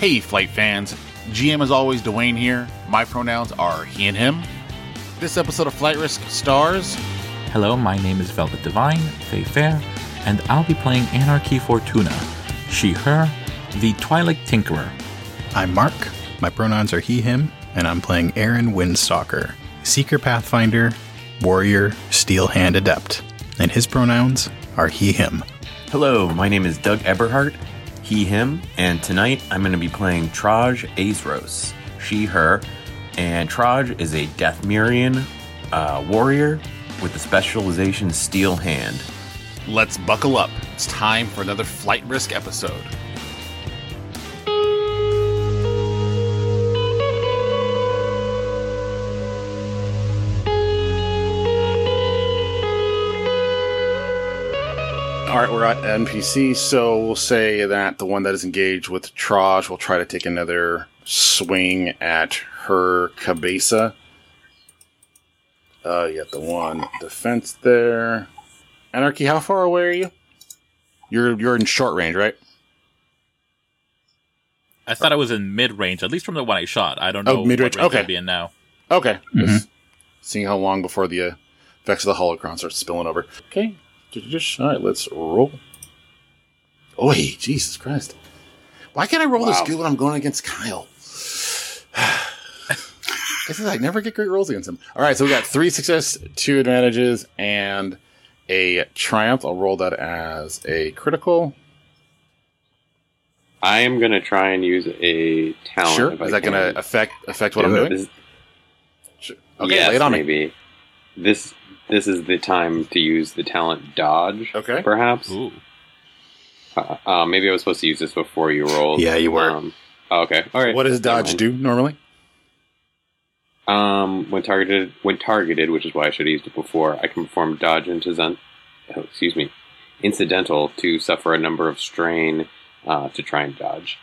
Hey, flight fans. GM as always, Dwayne here. My pronouns are he and him. This episode of Flight Risk stars. Hello, my name is Velvet Divine, Faye Fair, and I'll be playing Anarchy Fortuna, she, her, the Twilight Tinkerer. I'm Mark. My pronouns are he, him, and I'm playing Aaron Windstalker, Seeker Pathfinder, Warrior, Steel Hand Adept. And his pronouns are he, him. Hello, my name is Doug Eberhardt, he, him, and tonight I'm going to be playing Traj Azros, she, her, and Traj is a Dathomirian uh, warrior with the specialization Steel Hand. Let's buckle up. It's time for another Flight Risk episode. All right, we're at NPC, so we'll say that the one that is engaged with Traj will try to take another swing at her cabeza. Uh, you got the one defense there. Anarchy, how far away are you? You're you're in short range, right? I thought I was in mid range, at least from the one I shot. I don't know Oh, mid-range, what range okay. I'd be in now. Okay. Just seeing how long before the uh, effects of the holocron start spilling over. Okay. All right, let's roll. Oi, Jesus Christ. Why can't I roll this good when I'm going against Kyle? This is I never get great rolls against him. All right, so we got three success, two advantages, and a triumph. I'll roll that as a critical. I am going to try and use a talent. sure. Is I that going to affect affect what I'm it. doing? This- Sure. Okay, yes, lay it on me. Maybe. This this is the time to use the talent dodge. Okay. Perhaps. Ooh. Uh, uh, maybe I was supposed to use this before you rolled. Yeah, you were. Um, oh, okay. All right. What does dodge do normally? Um, when targeted, when targeted, which is why I should have used it before, I can perform dodge incident. Oh, excuse me, incidental to suffer a number of strain uh, to try and dodge.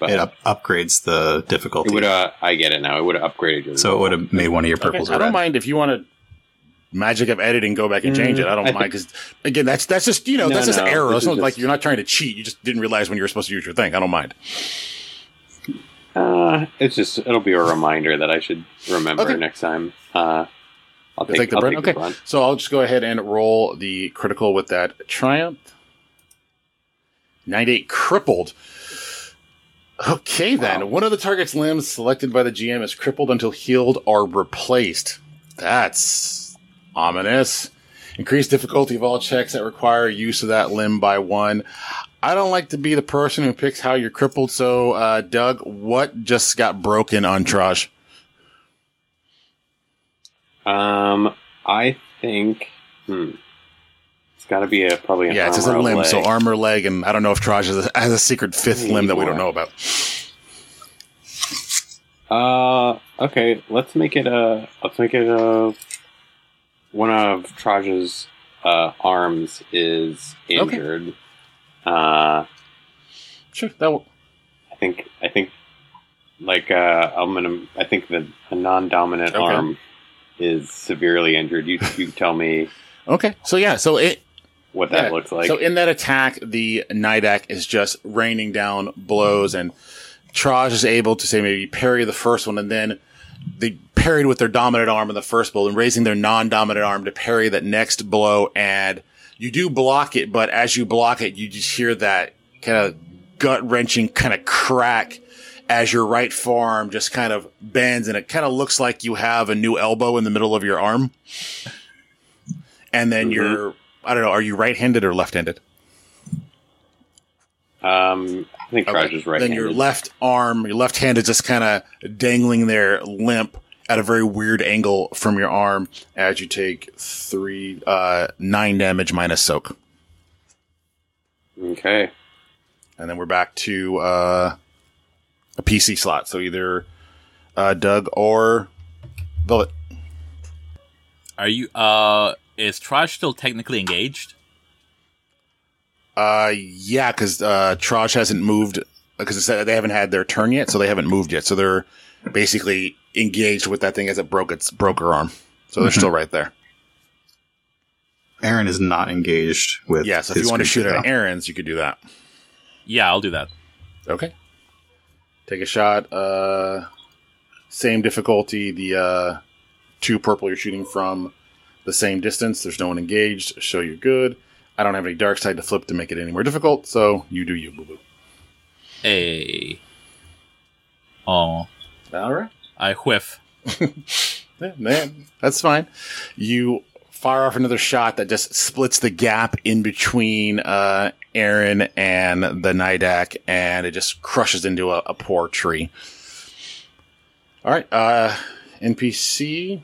But It up- upgrades the difficulty. it would. Uh, I get it now. It would have upgraded your. so it would have made one of your Okay, purples I a don't red. mind if you want to magic of editing, go back and change it. I don't I mind because again, that's that's just you know No, that's just no, error. It's not like you're not trying to cheat. You just didn't realize when you were supposed to use your thing. I don't mind. Uh, it's just it'll be a reminder that I should remember Okay. next time. Uh, I'll You'll take, the I'll brunt. take the Okay, so I'll just go ahead and roll the critical with that triumph. Ninety eight crippled. Okay, then Wow. one of the target's limbs selected by the GM is crippled until healed or replaced. That's ominous. Increase difficulty of all checks that require use of that limb by one. I don't like to be the person who picks how you're crippled. So, uh, Doug, what just got broken on Trash? Um, I think. Hmm. It's got to be a probably an Yeah, it's just a limb. leg. So armor leg, and I don't know if Trash has a, has a secret fifth Need limb that we don't know about. Uh, okay. Let's make it a. Let's make it a. One of Traj's uh, arms is Okay. injured. Uh, Sure, that will. I think. I think. Like uh, I'm gonna. I think that a non-dominant Okay. arm is severely injured. You you tell me Okay, so yeah, so it what that yeah. looks like. So in that attack, the Nidak is just raining down blows, and Traj is able to say maybe parry the first one, and then they parried with their dominant arm in the first blow, and raising their non-dominant arm to parry that next blow, and you do block it, but as you block it, you just hear that kind of gut wrenching kind of crack as your right forearm just kind of bends, and it kind of looks like you have a new elbow in the middle of your arm, and then you're I don't know, are you right-handed or left-handed? um, I think Traj is right. Then your left arm, your left hand is just kind of dangling there limp at a very weird angle from your arm as you take three, uh, nine damage minus soak. Okay. And then we're back to, uh, a PC slot. So either, uh, Doug or Bullet. Are you? Uh, is Trash still technically engaged? Uh, yeah, cause, uh, Traj hasn't moved, because they haven't had their turn yet, so they haven't moved yet. So they're basically engaged with that thing as it broke its, broke her arm. So they're still right there. Aaron is not engaged with. Yeah, so if his you want to shoot at. Aaron's, you could do that. Yeah, I'll do that. Okay. Take a shot. Uh, same difficulty. The uh, two purple you're shooting from the same distance. There's no one engaged. So you're good. I don't have any dark side to flip to make it any more difficult, so you do you, boo boo. A. Oh, All right. I whiff. Yeah, man, that's fine. You fire off another shot that just splits the gap in between uh, Aaron and the Nidak, and it just crushes into a, a poor tree. All right, uh, NPC,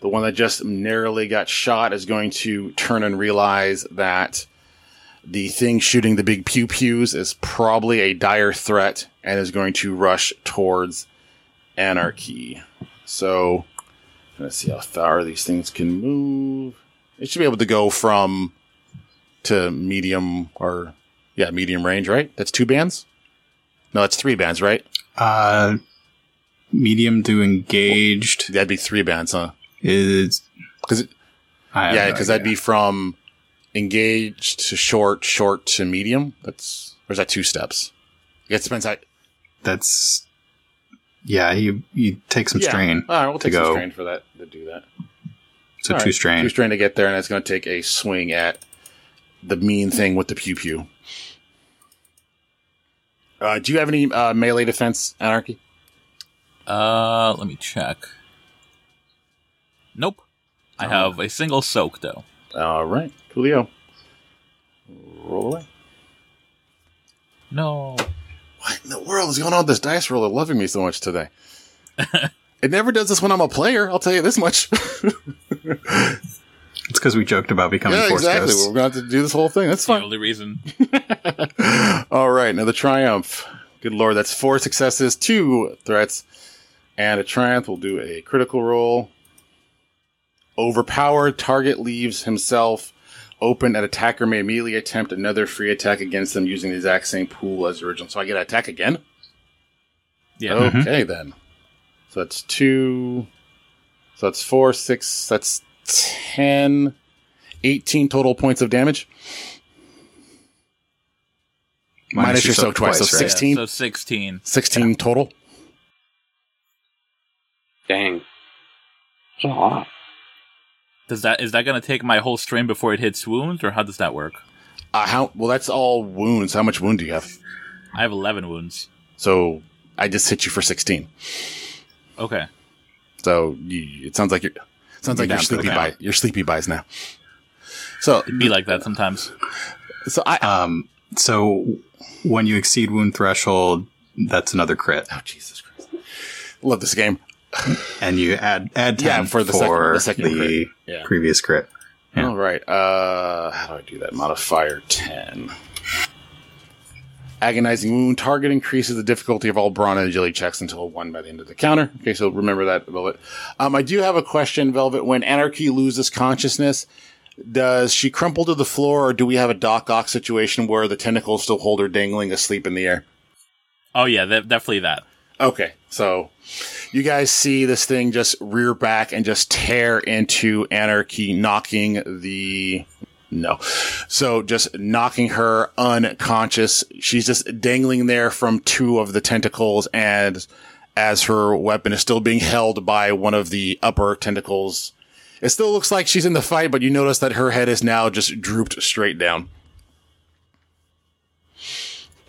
the one that just narrowly got shot, is going to turn and realize that the thing shooting the big pew pews is probably a dire threat and is going to rush towards Anarchy. So, let's see how far these things can move. It should be able to go from to medium or yeah, medium range, right? That's two bands. No, that's three bands, right? Uh, medium to engaged That'd be three bands, huh? is. Because yeah, because that'd be from engaged to short, short to medium. That's or is that two steps? It depends. How, That's. Yeah, you you take some yeah. strain. All right, we'll take some go. strain for that to do that. So All two right, strain. Two strain to get there, and it's going to take a swing at the mean thing with the pew pew. Uh, do you have any uh, melee defense, Anarchy? Uh, let me check. Nope. I have a single soak though. All right, Coolio. Roll away. No. What in the world is going on with this dice roller loving me so much today? it never does this when I'm a player, I'll tell you this much. It's because we joked about becoming yeah, force exactly. ghosts. We're going to have to do this whole thing. That's The fine. only reason. All right, now the triumph. Good lord, that's four successes, two threats, and a triumph. We'll do a critical roll. Overpowered target leaves himself open. An attacker may immediately attempt another free attack against them using the exact same pool as original. So I get to attack again. Yeah. Mm-hmm. Okay then. So that's two. So that's four, six. That's ten. 18 total points of damage. Minus your soak twice, so Yeah, 16. so 16. 16 total. Dang. That's a lot. Does that is that going to take my whole strain before it hits wounds, or how does that work? Uh, how well? That's all wounds. How much wound do you have? I have 11 wounds. So I just hit you for sixteen. Okay. So you, it sounds like you're sounds like You're you're down for the sleepy count. by you're sleepy buys now. So It'd be like that sometimes. so I Um, so when you exceed wound threshold, that's another crit, oh Jesus Christ, love this game. And you add add ten Yeah, for the second- the second the crit. Yeah. previous crit. Yeah. All right. Uh, how do I do that? Modifier ten. Agonizing wound target increases the difficulty of all brawn and agility checks until one by the end of the counter. Okay, so remember that, Velvet. Um, I do have a question, Velvet. When Anarchy loses consciousness, does she crumple to the floor, or do we have a Doc Ock situation where the tentacles still hold her dangling asleep in the air? Oh yeah, de- definitely that. Okay, so you guys see this thing just rear back and just tear into Anarchy, knocking the. No. So just knocking her unconscious. She's just dangling there from two of the tentacles and as her weapon is still being held by one of the upper tentacles. It still looks like she's in the fight, but you notice that her head is now just drooped straight down.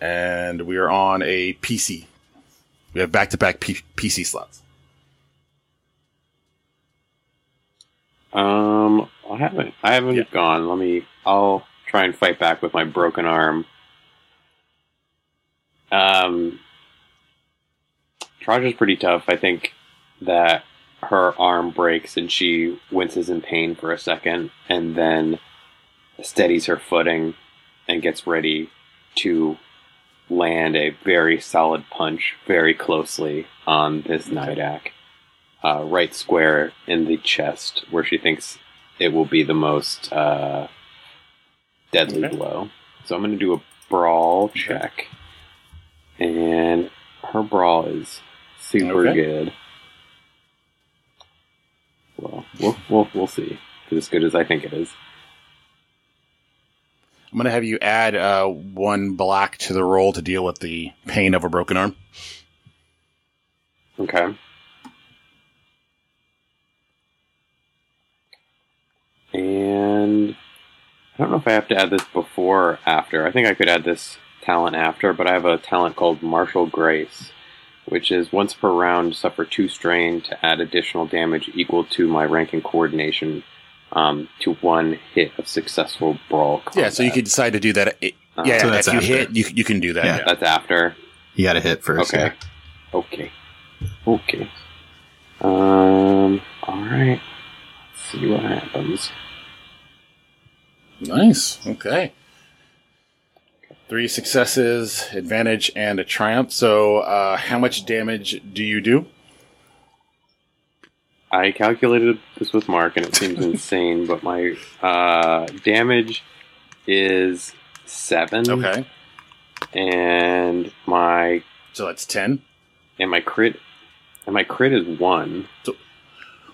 And we are on a PC. We have back to back PC slots. Um, I haven't. I haven't Yeah. gone. Let me. I'll try and fight back with my broken arm. Um, Traja's pretty tough. I think that her arm breaks and she winces in pain for a second, and then steadies her footing and gets ready to land a very solid punch very closely on this Nidak uh, right square in the chest where she thinks it will be the most uh, deadly Okay. blow. So I'm going to do a brawl check. And her brawl is super Okay. good. Well, we'll, we'll, we'll see. It's as good as I think it is. I'm going to have you add uh, one black to the roll to deal with the pain of a broken arm. Okay. And I don't know if I have to add this before or after. I think I could add this talent after, but I have a talent called Martial Grace, which is once per round suffer two strain to add additional damage equal to my rank and coordination um, to one hit of successful brawl. Yeah, so you combat. could decide to do that. It, Uh, yeah, So if that's you after. hit, you, you can do that. Yeah. yeah. That's after. You got to hit first. Okay. yeah. Okay. Okay. Um. All right. Let's see what happens. Nice. Okay. Three successes, advantage, and a triumph. So, uh, how much damage do you do? I calculated this with Mark, and it seems insane, but my uh, damage is seven. Okay. And my So that's 10. and my crit and my crit is one. So-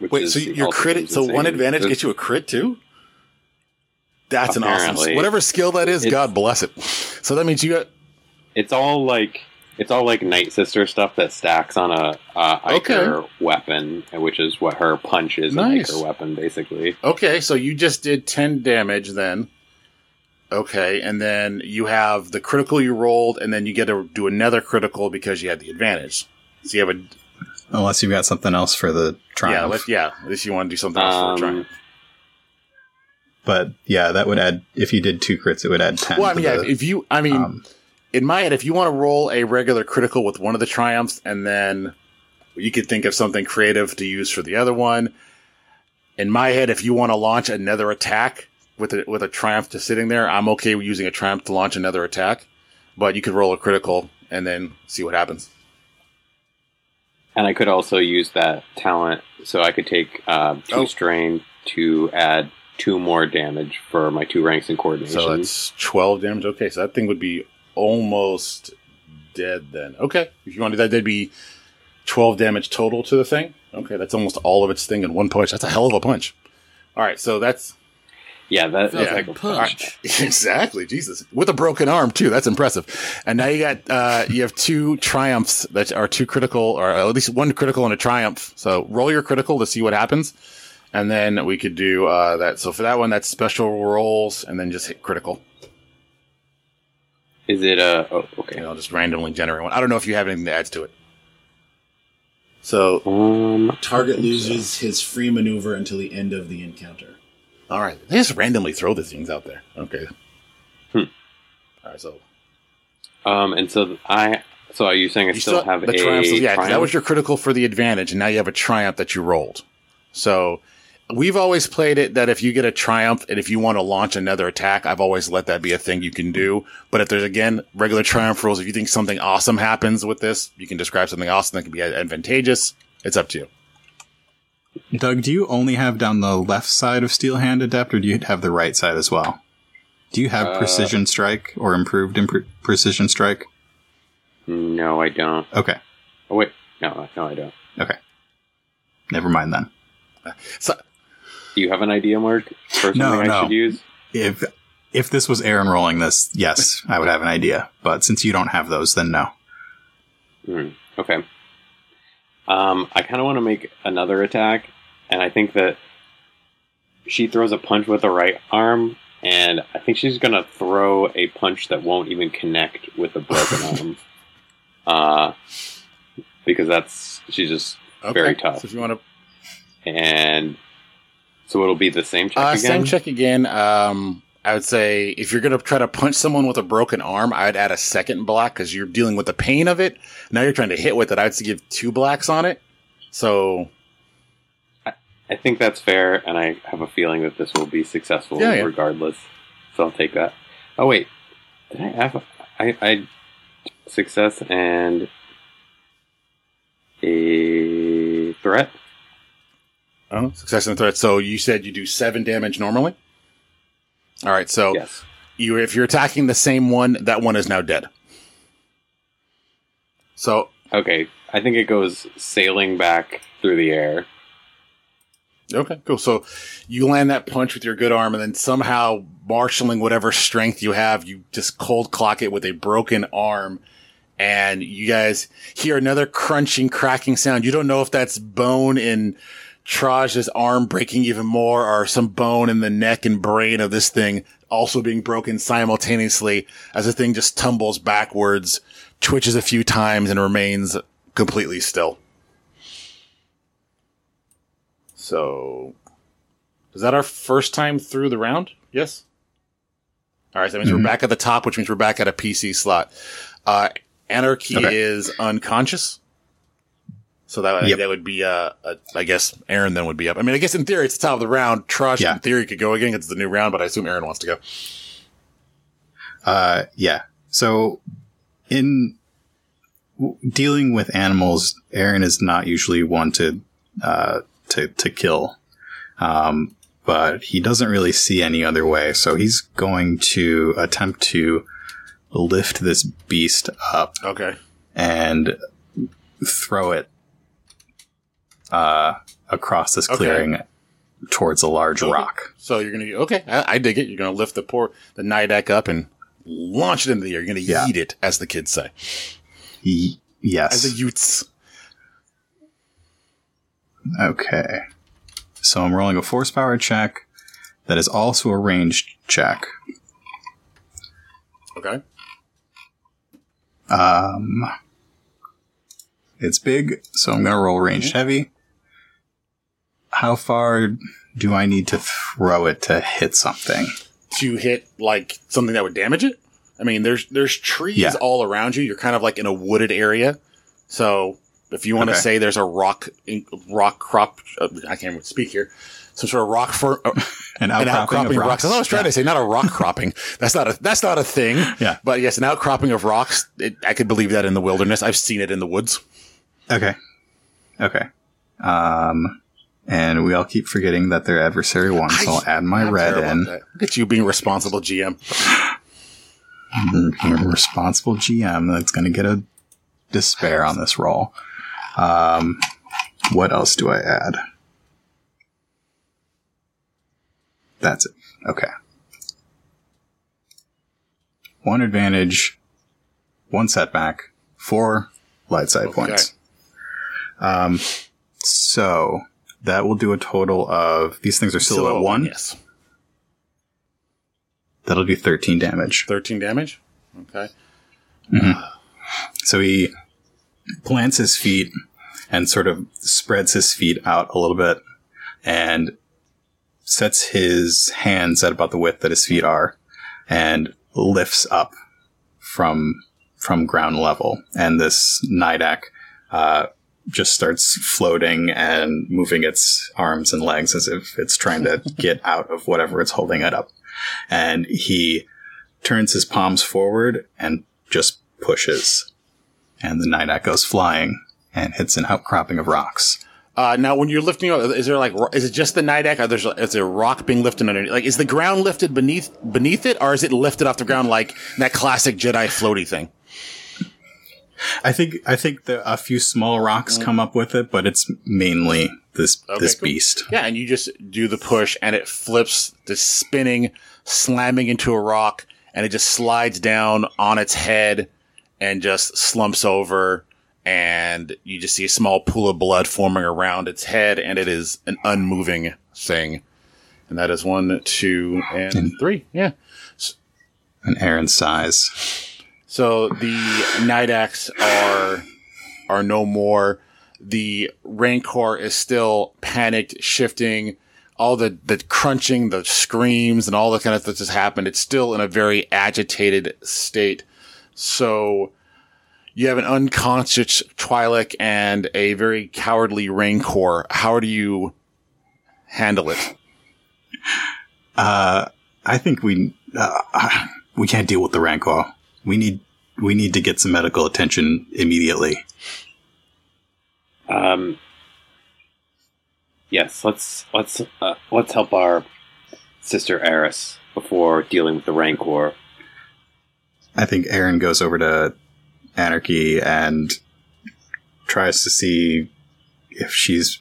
Wait, is so your crit, so one advantage gets you a crit too? That's an awesome. Apparently. Whatever skill that is, It's- God bless it. So that means you got. It's all like it's all like Night Sister stuff that stacks on a uh, Okay. Weapon, which is what her punch is Nice. an Iker weapon, basically. Okay, so you just did 10 damage then. Okay, and then you have the critical you rolled, and then you get to do another critical because you had the advantage. So you have a. Unless you've got something else for the Yeah, triumph. let, yeah, unless you want to do something else for a Um, triumph. But yeah, that would add, if you did two crits, it would add 10. Well, I mean, yeah, the- if you, I mean, um, in my head, if you want to roll a regular critical with one of the triumphs, and then you could think of something creative to use for the other one. In my head, if you want to launch another attack with a, with a triumph just sitting there, I'm okay with using a triumph to launch another attack. But you could roll a critical and then see what happens. And I could also use that talent, so I could take uh, two Oh. strain to add two more damage for my two ranks in coordination. So that's 12 damage. Okay, so that thing would be almost dead then. Okay, if you want to do that, that'd be 12 damage total to the thing. Okay, that's almost all of its thing in one punch. That's a hell of a punch. All right, so that's yeah, that, Feels that's like like punch. exactly Jesus with a broken arm too. That's impressive. And now you got uh, you have two triumphs that are two critical, or at least one critical and a triumph. So roll your critical to see what happens, and then we could do uh, that. So for that one, that's special rolls, and then just hit critical. Is it a? Oh, okay. and I'll just randomly generate one. I don't know if you have anything that adds to it. So Um, target loses his free maneuver until the end of the encounter. All right, they just randomly throw the things out there. Okay. Hmm. All right, so um, and so I. So are you saying I you still, have the a triumph. so yeah, 'cause that was your critical for the advantage, and now you have a triumph that you rolled. So we've always played it that if you get a triumph and if you want to launch another attack, I've always let that be a thing you can do. But if there's again regular triumph rules, if you think something awesome happens with this, you can describe something awesome that can be advantageous. It's up to you. Doug, do you only have down the left side of Steel Hand Adept, or do you have the right side as well? Do you have Uh, Precision Strike or Improved in pre- Precision Strike? No, I don't. Okay, Oh wait, no, no, I don't. okay. Never mind then. So Do you have an idea, Mark, for something No, I no. should use? If if this was Aaron rolling this, yes, I would have an idea. But since you don't have those, then no. Hmm, okay. Um, I kind of want to make another attack, and I think that she throws a punch with the right arm, and I think she's gonna throw a punch that won't even connect with the broken arm. Uh, because that's she's just okay. very tough, So if you want to and so it'll be the same check uh, again. same check again, um, I would say if you're going to try to punch someone with a broken arm, I'd add a second black because you're dealing with the pain of it. Now you're trying to hit with it. I'd give two blacks on it. So I think that's fair, and I have a feeling that this will be successful Yeah, yeah. regardless. So I'll take that. Oh wait, did I have a, I, I success and a threat? Oh, success and threat. So you said you do seven damage normally. All right. So Yes. you, if you're attacking the same one, that one is now dead. So Okay, I think it goes sailing back through the air. okay, cool. So you land that punch with your good arm, and then somehow marshaling whatever strength you have, you just cold clock it with a broken arm, and you guys hear another crunching, cracking sound. You don't know if that's bone in Traj's arm breaking even more or some bone in the neck and brain of this thing also being broken simultaneously as the thing just tumbles backwards, twitches a few times and remains completely still. So, is that our first time through the round? Yes. All right, so that means we're back at the top, which means we're back at a PC slot. Uh, Anarchy Okay. is unconscious. So that Yep. that would be, uh, uh, I guess Aaron then would be up. I mean, I guess in theory it's the top of the round. Trush Yeah. in theory could go again. It's the new round, but I assume Aaron wants to go. Uh, yeah. So, in w- dealing with animals, Aaron is not usually one to uh, to to kill, um, but he doesn't really see any other way. So he's going to attempt to lift this beast up Okay. and throw it uh, across this Okay. clearing towards a large rock. So you're gonna okay, I, I dig it. You're gonna lift the poor the Nidak up and launch it into the air. You're gonna Yeah. yeet it, as the kids say, yes. as the Utes. Okay. So I'm rolling a force power check that is also a ranged check. Okay. Um, it's big, so I'm going to roll ranged heavy. How far do I need to throw it to hit something? To hit like something that would damage it. I mean, there's there's trees Yeah. all around you. You're kind of like in a wooded area. So if you want to Okay. say there's a rock rock crop, uh, I can't even speak here. Some sort of rock for uh, An an outcropping, outcropping of rocks. I was trying to say not a rock cropping. That's not a that's not a thing. Yeah. But yes, an outcropping of rocks. It, I could believe that in the wilderness. I've seen it in the woods. Okay. Okay. Um, and we all keep forgetting that they're adversary one, so I'll add my I'm red in. Look at you being responsible, GM. I'm a responsible GM that's going to get a despair on this roll. Um, what else do I add? That's it. Okay. One advantage, one setback, four light side points. Um, so that will do a total of these things are still at one. Yes. That'll do 13 damage. 13 damage. Okay. So he plants his feet and sort of spreads his feet out a little bit and sets his hands at about the width that his feet are and lifts up from from ground level. And this Nidak uh, just starts floating and moving its arms and legs as if it's trying to get out of whatever it's holding it up. And he turns his palms forward and just pushes and the Nidak goes flying and hits an outcropping of rocks. Uh, now, when you're lifting up, is there like, is it just the Nidak? Or there's, is there a rock being lifted underneath? Like, is the ground lifted beneath beneath it, or is it lifted off the ground like that classic Jedi floaty thing? I think I think the, a few small rocks mm. come up with it, but it's mainly this this cool. beast. Yeah, and you just do the push, and it flips, the spinning, slamming into a rock, and it just slides down on its head and just slumps over. And you just see a small pool of blood forming around its head, and it is an unmoving thing. And that is one, two, and three. Yeah. An Aaron's size. So the Nidaks are are no more. The Rancor is still panicked, shifting. All the the crunching, the screams, and all the kind of stuff that's happened. It's still in a very agitated state. So you have an unconscious Twi'lek and a very cowardly Rancor. How do you handle it? Uh, I think we uh, we can't deal with the Rancor. We need we need to get some medical attention immediately. Um, yes, let's let's uh, let's help our sister Eris before dealing with the Rancor. I think Aaron goes over to Anarchy and tries to see if she's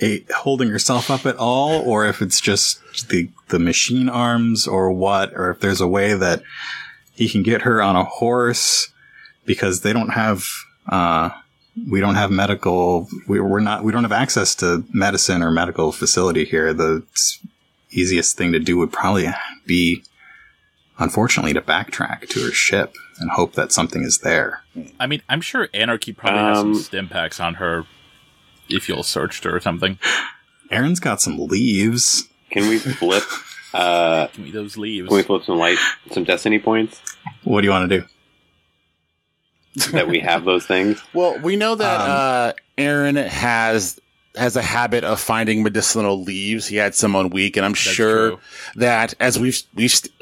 a- holding herself up at all, or if it's just the the machine arms, or what, or if there's a way that he can get her on a horse because they don't have uh, we don't have medical we, we're not we don't have access to medicine or medical facility here. The easiest thing to do would probably be unfortunately to backtrack to her ship and hope that something is there. I mean, I'm sure Anarchy probably has Um, some stim packs on her if you'll searched her or something. Aaron's got some leaves. Can we flip? Uh, Give me those leaves. can we flip some light, some destiny points What do you want to do? that we have those things? Well, we know that Um, uh, Aaron has has a habit of finding medicinal leaves. He had some on week, and I'm sure true. that as we've we've st-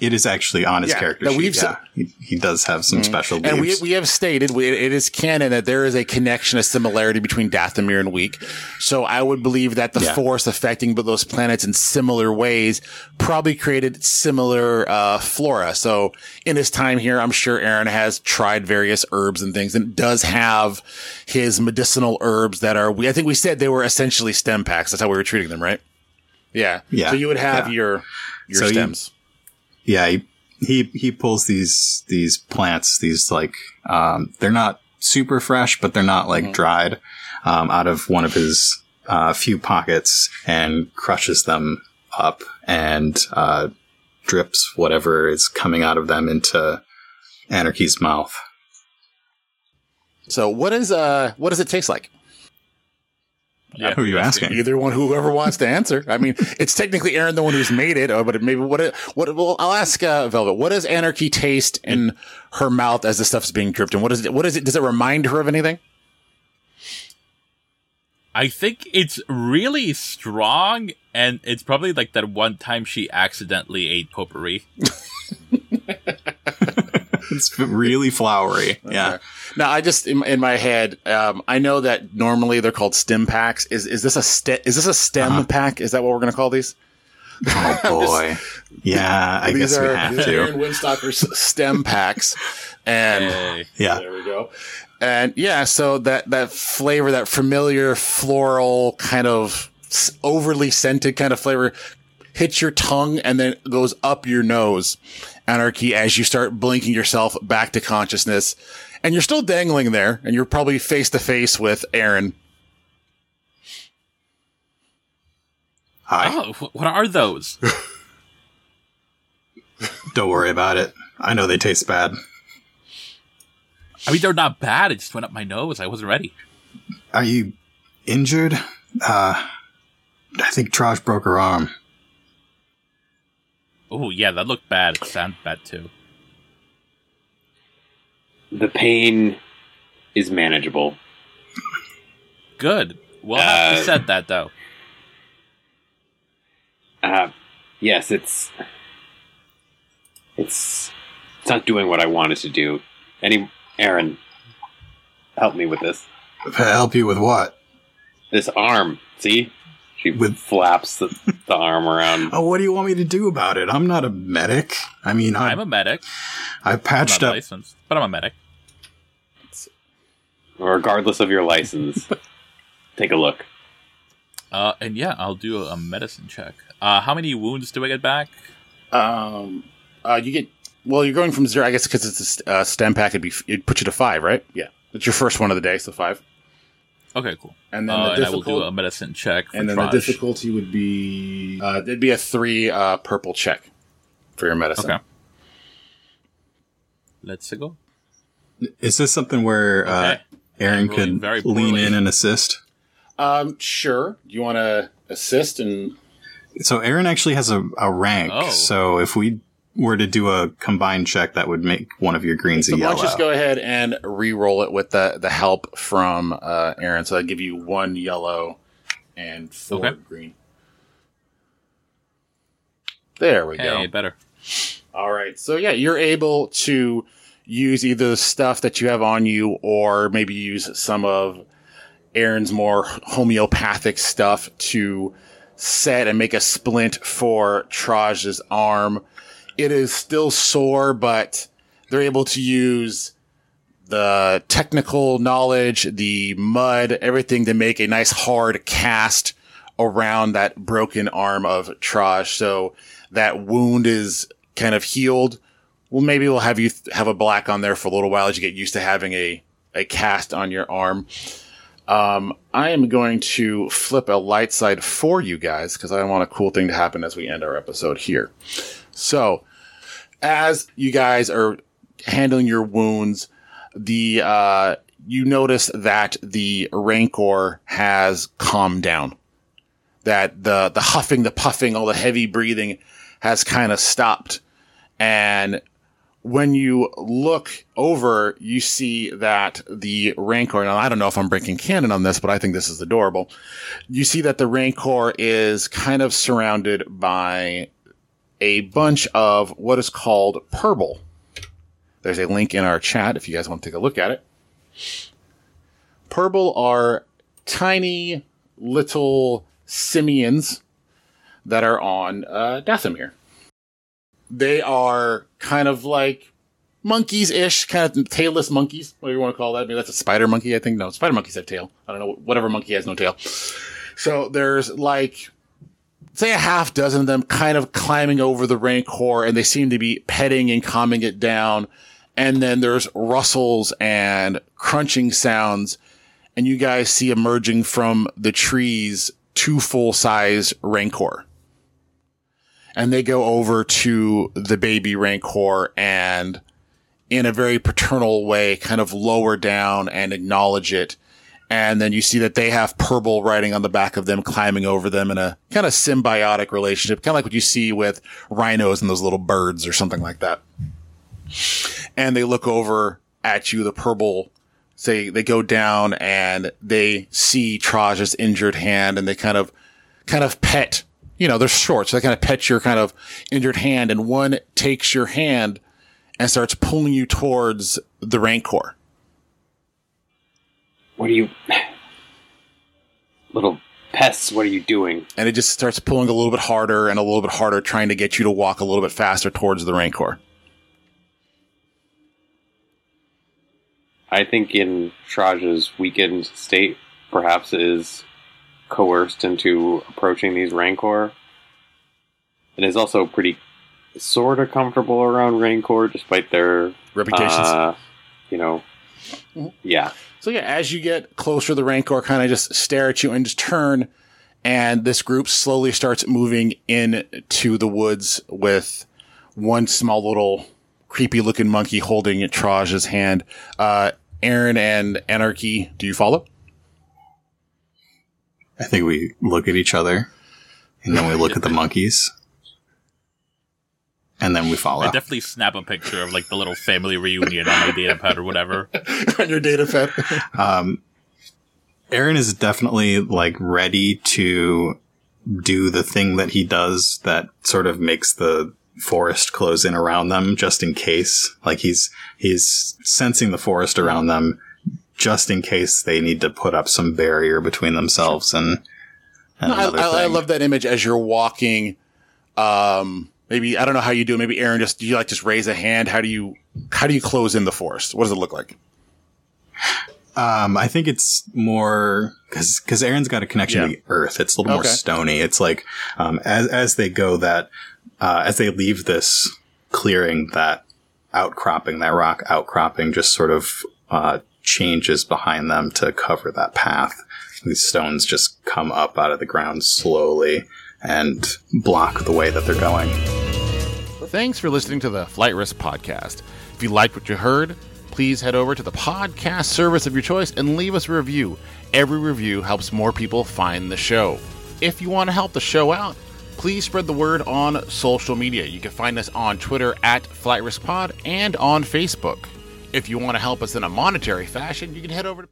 It is actually on his Yeah, character no, sheet. we've yeah. he, he does have some special leaves. and we we have stated we, it is canon that there is a connection, a similarity between Dathomir and Week. So I would believe that the Yeah. force affecting both those planets in similar ways probably created similar uh, flora. So in his time here, I'm sure Aaron has tried various herbs and things, and does have his medicinal herbs that are. We I think we said they were essentially stem packs. That's how we were treating them, right? Yeah. Yeah. So you would have your your So you- stems. Yeah, he, he he pulls these these plants. These like um, they're not super fresh, but they're not Mm-hmm. like dried. Um, out of one of his uh, few pockets and crushes them up and uh, drips whatever is coming out of them into Anarchy's mouth. so what is uh what does it taste like? Yeah, Who are you asking? Either one, whoever wants to answer. I mean, it's technically Aaron, the one who's made it, uh, but maybe what? What? Well, I'll ask uh, Velvet. What does Anarchy taste in her mouth as the stuff's being dripped? And what is it? What is it? Does it remind her of anything? I think it's really strong, and it's probably like that one time she accidentally ate potpourri. It's really flowery. Yeah. Now, I just in, in my head, um, I know that normally they're called stem packs. Is is this a ste- is this a stem pack? Is that what we're going to call these? Oh boy. Yeah, I these guess we are have these are to. Aaron Windstalker's stem packs, and. Hey. Yeah. There we go. And yeah, so that that flavor, that familiar floral kind of overly scented kind of flavor hits your tongue and then goes up your nose. Anarchy as you start blinking yourself back to consciousness. And you're still dangling there and you're probably face to face with Aaron. Hi. Oh, what are those? Don't worry about it. I know they taste bad. I mean, they're not bad. It just went up my nose. I wasn't ready. Are you injured? Uh, I think Trosh broke her arm. Oh, yeah, that looked bad. It sounded bad too. The pain is manageable. Good. Well, have Uh, you said that though. Uh, yes, it's it's it's not doing what I wanted to do. Any Aaron, help me with this. Help you with what? This arm. See, she With- flaps the, the arm around. Oh, what do you want me to do about it? I'm not a medic. I mean, I, I'm a medic. I I'm patched not up. licensed, but I'm a medic. Regardless of your license, take a look. Uh, and yeah, I'll do a medicine check. Uh, how many wounds do I get back? Um, uh, you get, well, you're going from zero, I guess, because it's a st- uh, stem pack, it'd be, it'd put you to five, right? Yeah. It's your first one of the day, so five. Okay, cool. And then uh, the and I will do a medicine check. For and then the difficulty would be uh, it'd be a three uh, purple check for your medicine. Okay. Let's go. Is this something where uh, Okay. Aaron I'm rolling could very lean poorly. in and assist? Um, sure. Do you want to assist and So Aaron actually has a, a rank. Oh. So if we were to do a combined check, that would make one of your greens so a yellow. don't just go ahead and re-roll it with the the help from uh, Aaron? So I give you one yellow and four Okay. green. There we Hey, go. better. All right. So yeah, you're able to use either the stuff that you have on you or maybe use some of Aaron's more homeopathic stuff to set and make a splint for Traj's arm. It is still sore, but they're able to use the technical knowledge, the mud, everything to make a nice hard cast around that broken arm of Traj. So that wound is kind of healed well, maybe we'll have you th- have a black on there for a little while as you get used to having a, a cast on your arm. Um, I am going to flip a light side for you guys because I want a cool thing to happen as we end our episode here. So, as you guys are handling your wounds, the uh, you notice that the rancor has calmed down. That the the huffing, the puffing, all the heavy breathing has kind of stopped, and when you look over, you see that the Rancor, and I don't know if I'm breaking canon on this, but I think this is adorable. You see that the Rancor is kind of surrounded by a bunch of what is called purble. There's a link in our chat if you guys want to take a look at it. Purble are tiny little simians that are on uh, Dathomir they are kind of like monkeys ish, kind of tailless monkeys, whatever you want to call that. Maybe that's a spider monkey, I think. No, spider monkeys have tail. I don't know. Whatever monkey has no tail. So there's like, say a half dozen of them kind of climbing over the rancor and they seem to be petting and calming it down. And then there's rustles and crunching sounds. And you guys see emerging from the trees two full size rancor and they go over to the baby Rancor and in a very paternal way kind of lower down and acknowledge it. And then you see that they have Purble riding on the back of them, climbing over them in a kind of symbiotic relationship, kind of like what you see with rhinos and those little birds or something like that. And they look over at you, the Purble say they go down and they see Traj's injured hand and they kind of, kind of pet you know, they're short. So they kind of pet your kind of injured hand and one takes your hand and starts pulling you towards the Rancor. What are you. Little pests, what are you doing? And it just starts pulling a little bit harder and a little bit harder, trying to get you to walk a little bit faster towards the Rancor. I think in Traj's weakened state, perhaps is coerced into approaching these Rancor. And is also pretty sort of comfortable around Rancor despite their reputations. Uh, you know, yeah. So yeah, as you get closer, the Rancor kind of just stare at you and just turn, and this group slowly starts moving into the woods with one small little creepy looking monkey holding Traj's hand. Uh, Aaron and Anarchy, do you follow? I think we look at each other and then we look at the monkeys and then we follow. I definitely snap a picture of like the little family reunion on my data pad or whatever. on your data pad. um, Aaron is definitely like ready to do the thing that he does that sort of makes the forest close in around them just in case. Like he's he's sensing the forest around them just in case they need to put up some barrier between themselves and. and no, I, I, I, love that image as you're walking. Um, maybe I don't know how you do it. Maybe Aaron just do you like just raise a hand? How do you how do you close in the forest? What does it look like? Um, I think it's more because because Aaron's got a connection yeah. to the earth. It's a little okay. more stony. It's like um, as as they go that uh, as they leave this clearing, that outcropping, that rock outcropping, just sort of uh, changes behind them to cover that path. These stones just come up out of the ground slowly and block the way that they're going. Thanks for listening to the Flight Risk Podcast. If you liked what you heard, please head over to the podcast service of your choice and leave us a review. Every review helps more people find the show. If you want to help the show out, please spread the word on social media. You can find us on Twitter at Flight Risk Pod and on Facebook. If you want to help us in a monetary fashion, you can head over to